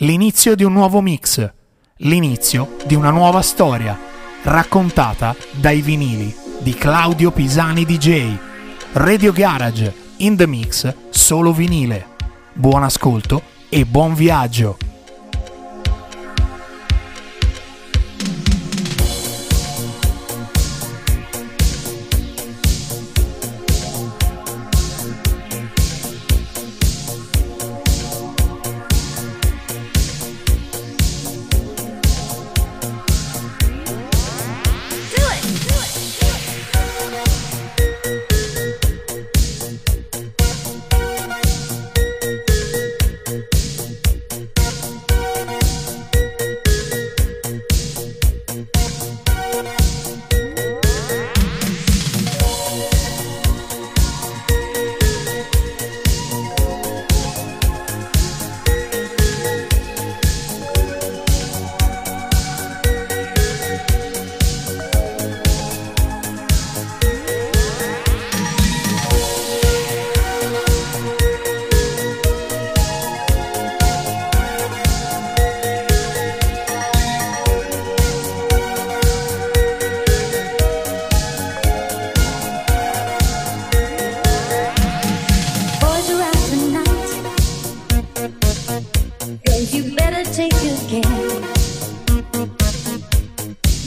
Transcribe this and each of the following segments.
l'inizio di un nuovo mix, l'inizio di una nuova storia, raccontata dai vinili di Claudio Pisani DJ. Radio Garage, in the mix, solo vinile. Buon ascolto e buon viaggio!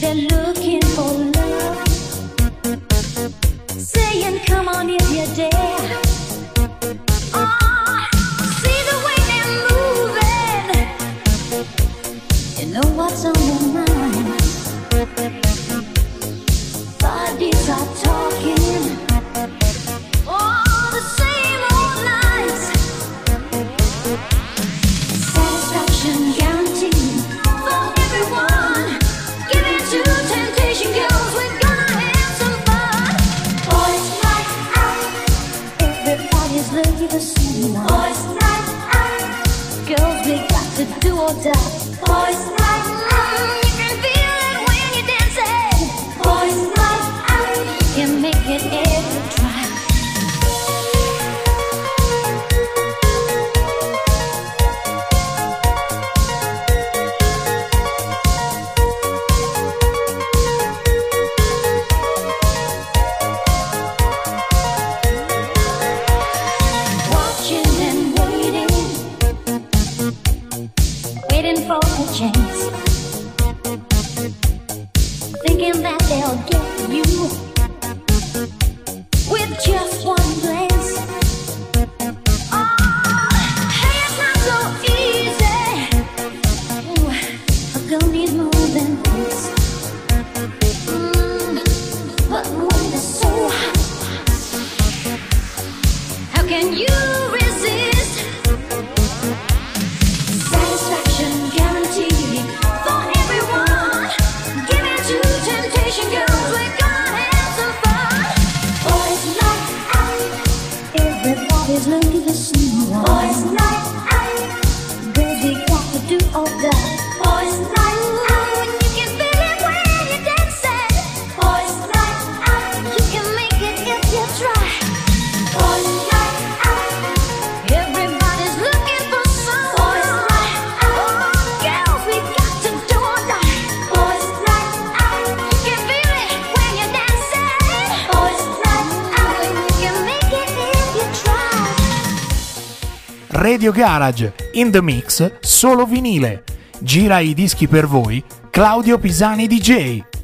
Radio Garage, in the mix, solo vinile. Gira i dischi per voi, Claudio Pisani DJ.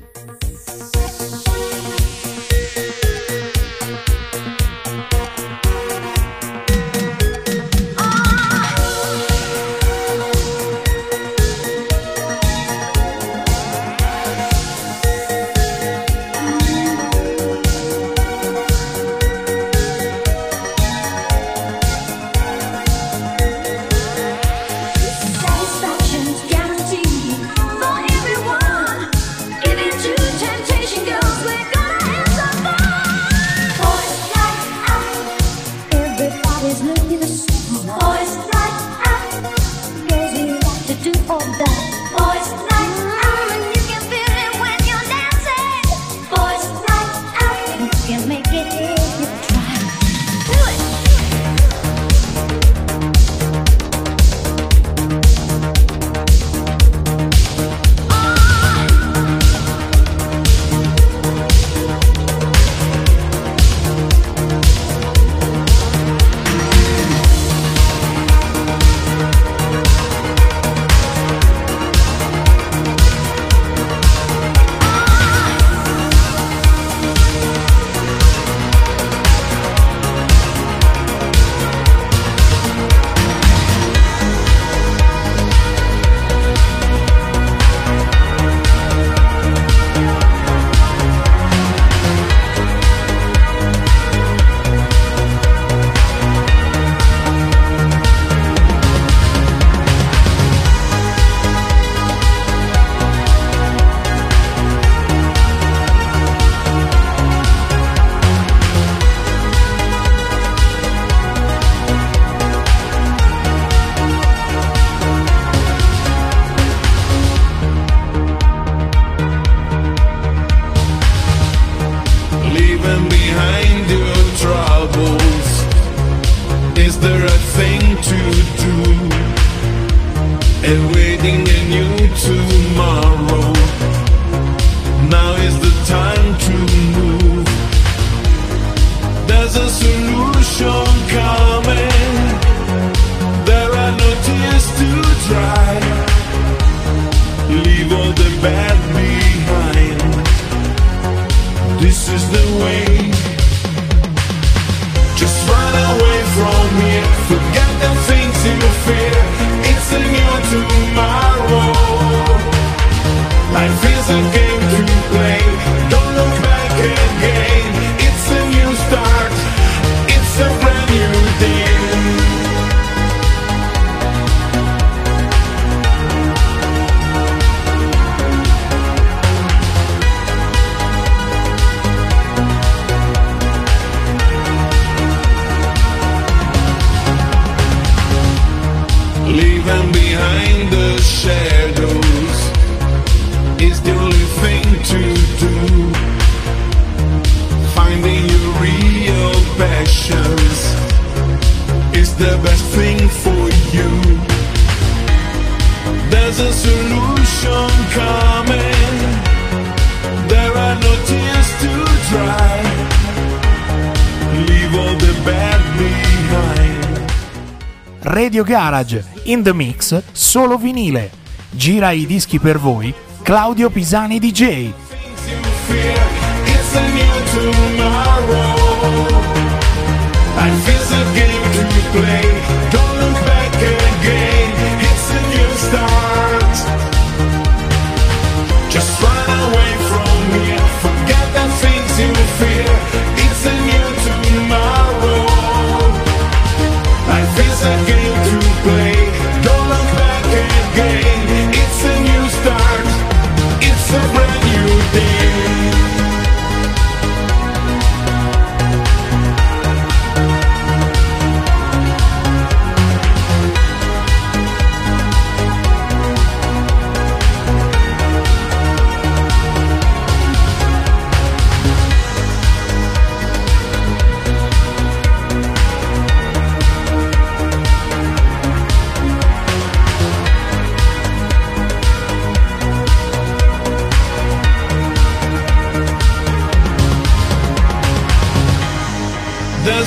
Boys. look at the sun. Always and waiting a new tomorrow. Garage, in the mix, solo vinile. Gira i dischi per voi, Claudio Pisani DJ. It's a new tomorrow. Life is a game.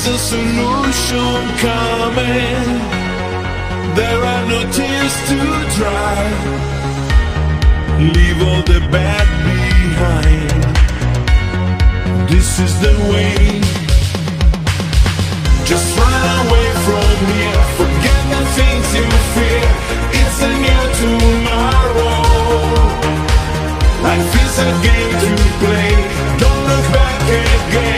A solution coming. There are no tears to dry. Leave all the bad behind. This is the way. Just run away from here. Forget the things you fear. It's a new tomorrow. Life is a game to play. Don't look back again.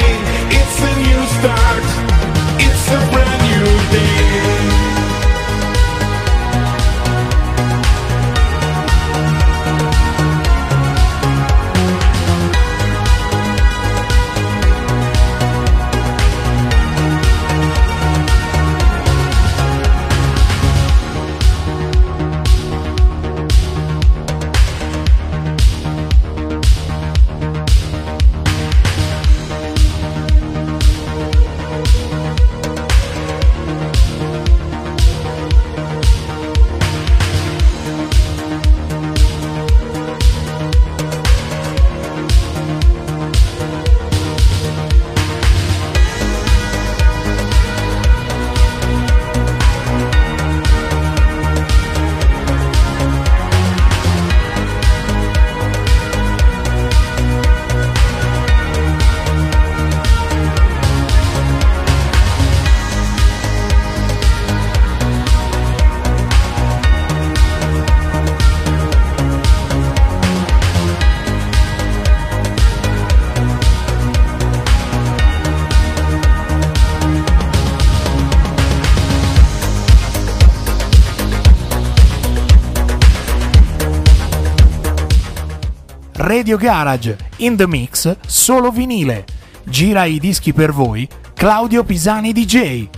Radio Garage, in the mix, solo vinile. Gira i dischi per voi, Claudio Pisani DJ.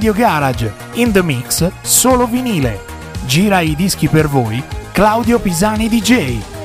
Radio Garage, in the mix, solo vinile. Gira i dischi per voi, Claudio Pisani DJ.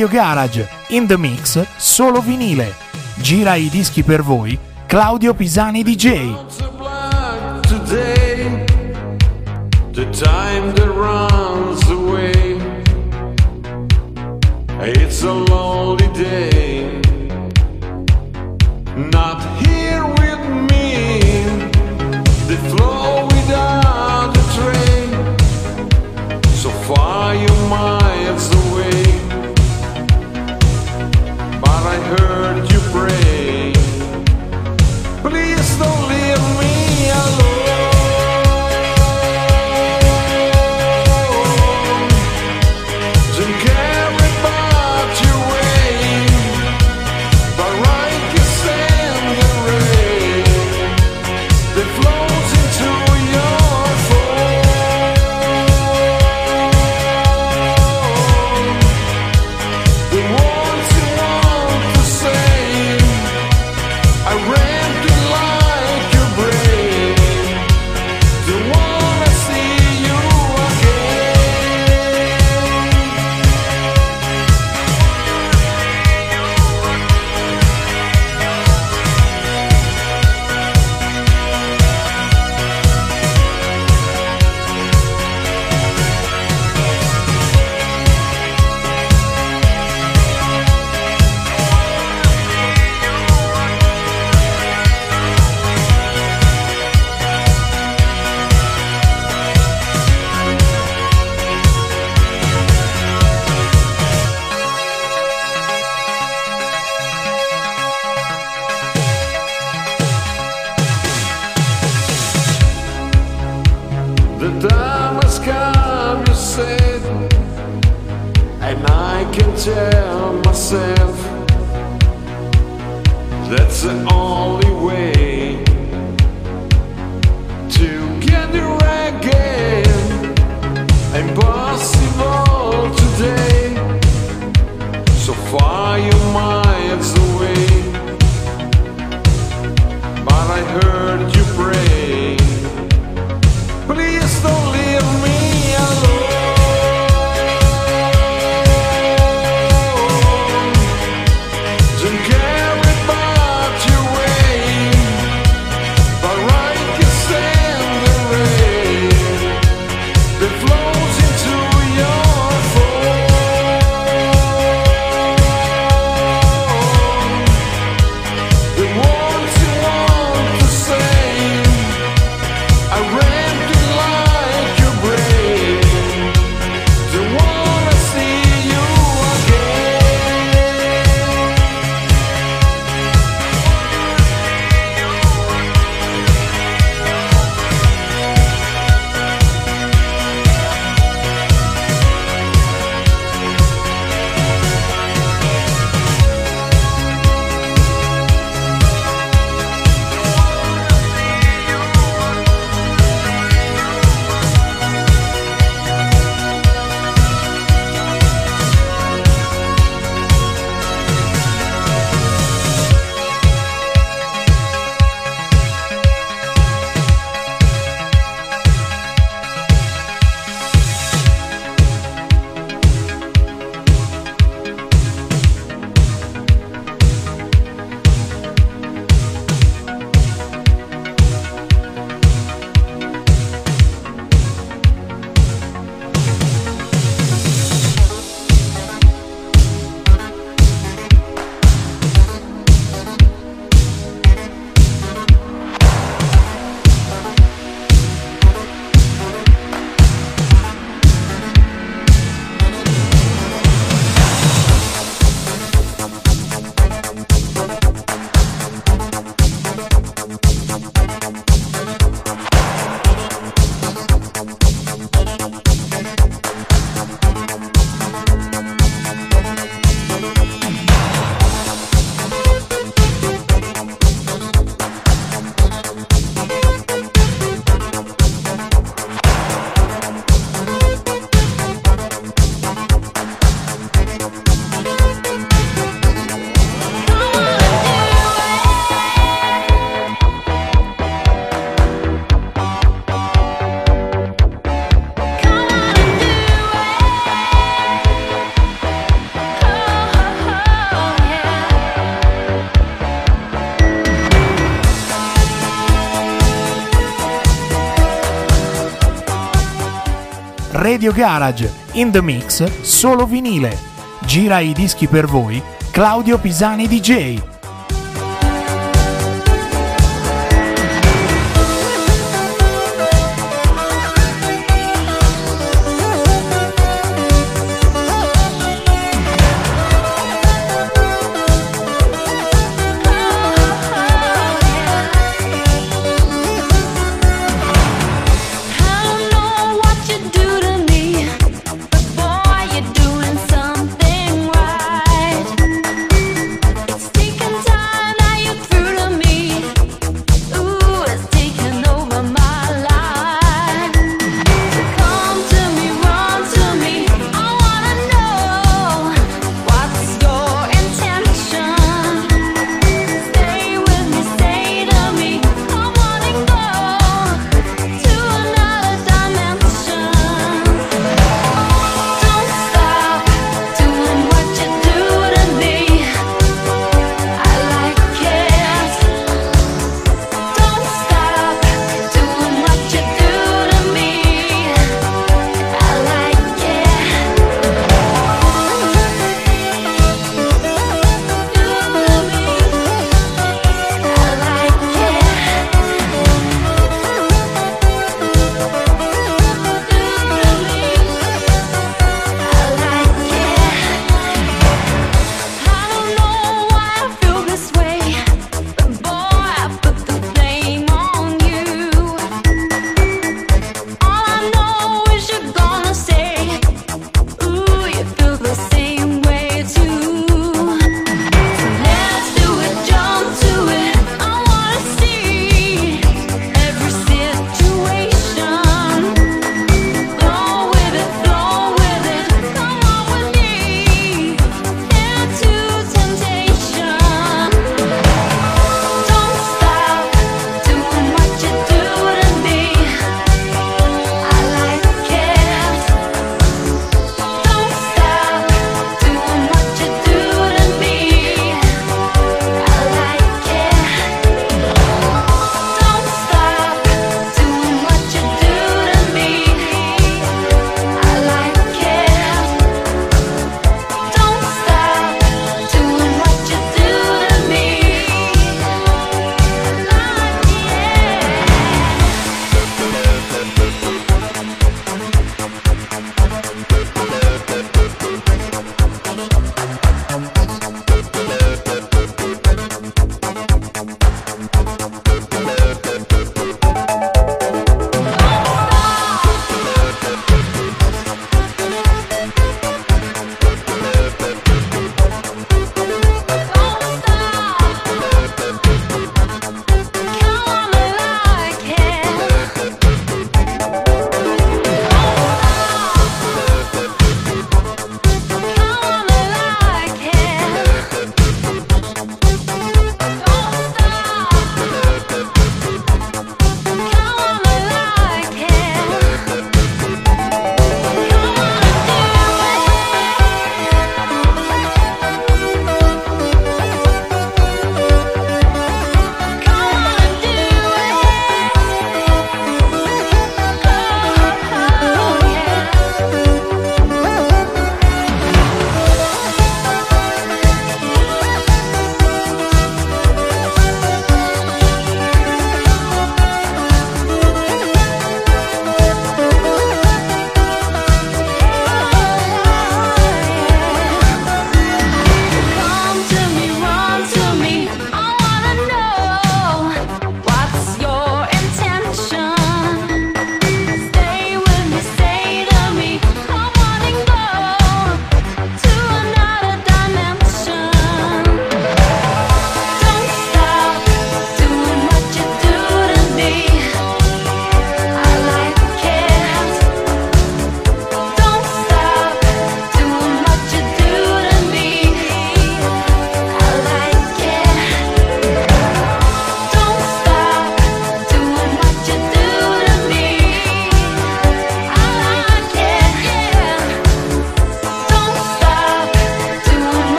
Radio Garage, In The Mix, solo vinile. Gira i dischi per voi, Claudio Pisani DJ. The time that runs away It's a lonely day. Not here with me. The flow without the train. So far you might. Radio Garage, in the mix, solo vinile. Gira i dischi per voi, Claudio Pisani DJ.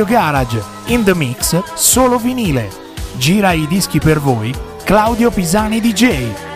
Radio Garage, In The Mix, solo vinile. Gira i dischi per voi, Claudio Pisani DJ.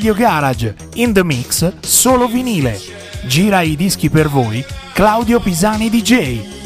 Radio Garage, In The Mix, solo vinile. Gira i dischi per voi, Claudio Pisani DJ.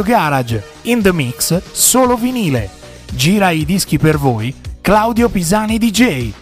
Radio Garage, In The Mix, Solo Vinile. Gira i dischi per voi, Claudio Pisani DJ.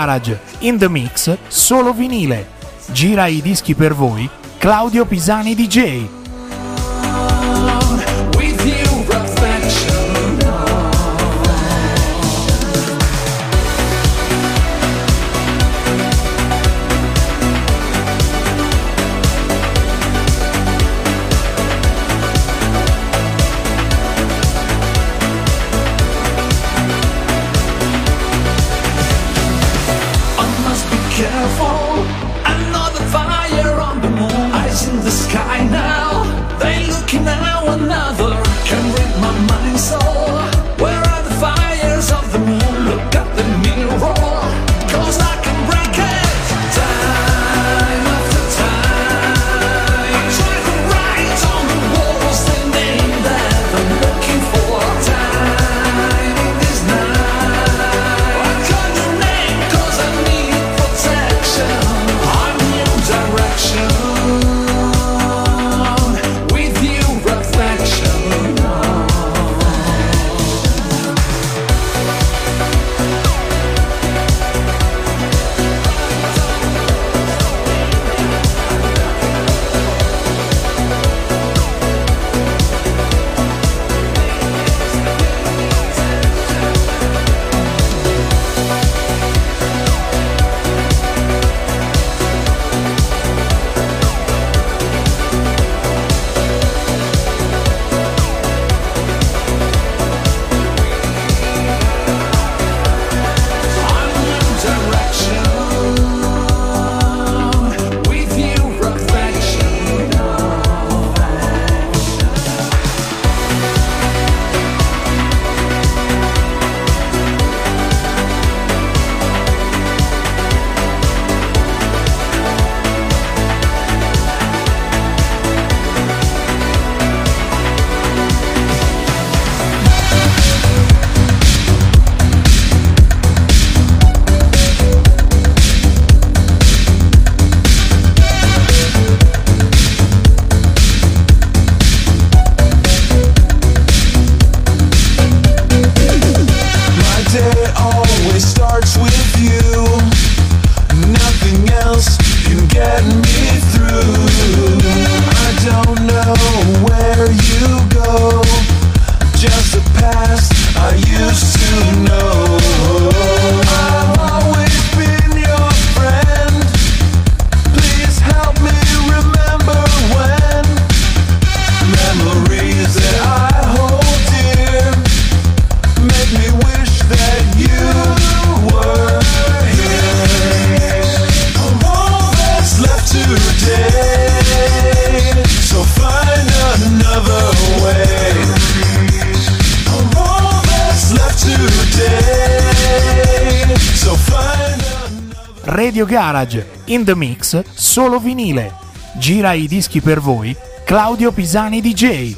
Garage, In The Mix, Solo Vinile. Gira i dischi per voi Claudio Pisani DJ. Garage, In The Mix, solo vinile. Gira i dischi per voi, Claudio Pisani DJ.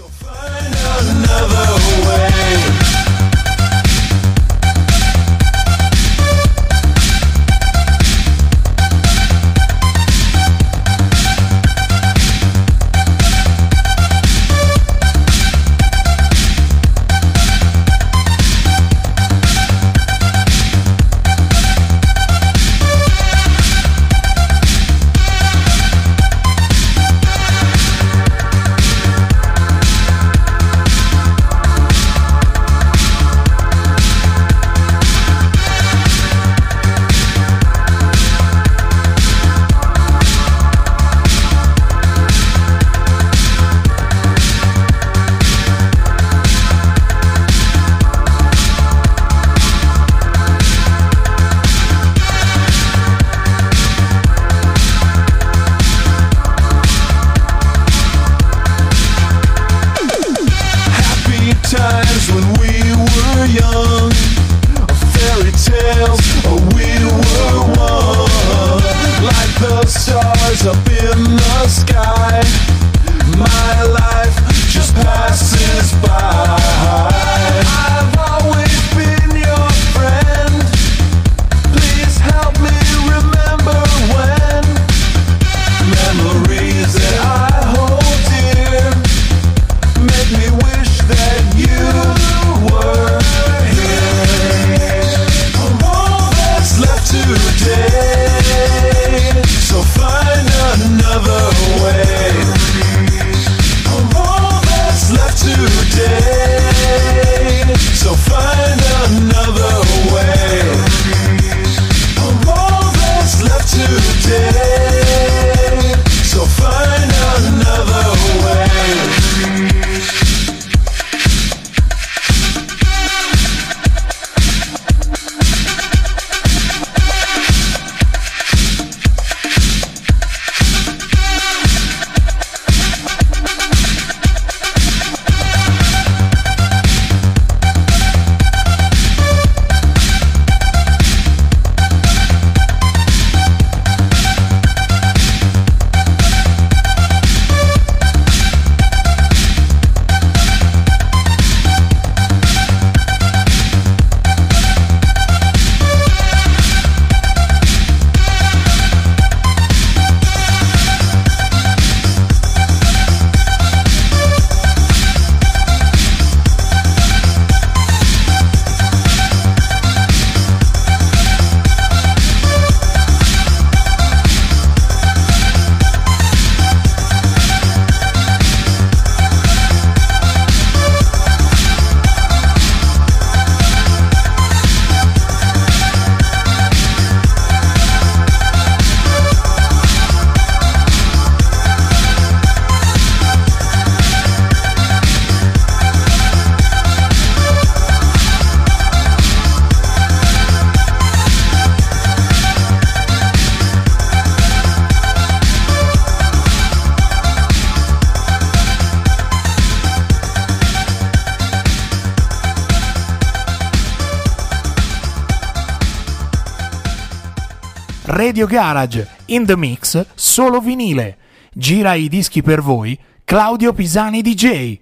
Radio Garage, In The Mix, solo vinile. Gira i dischi per voi, Claudio Pisani DJ.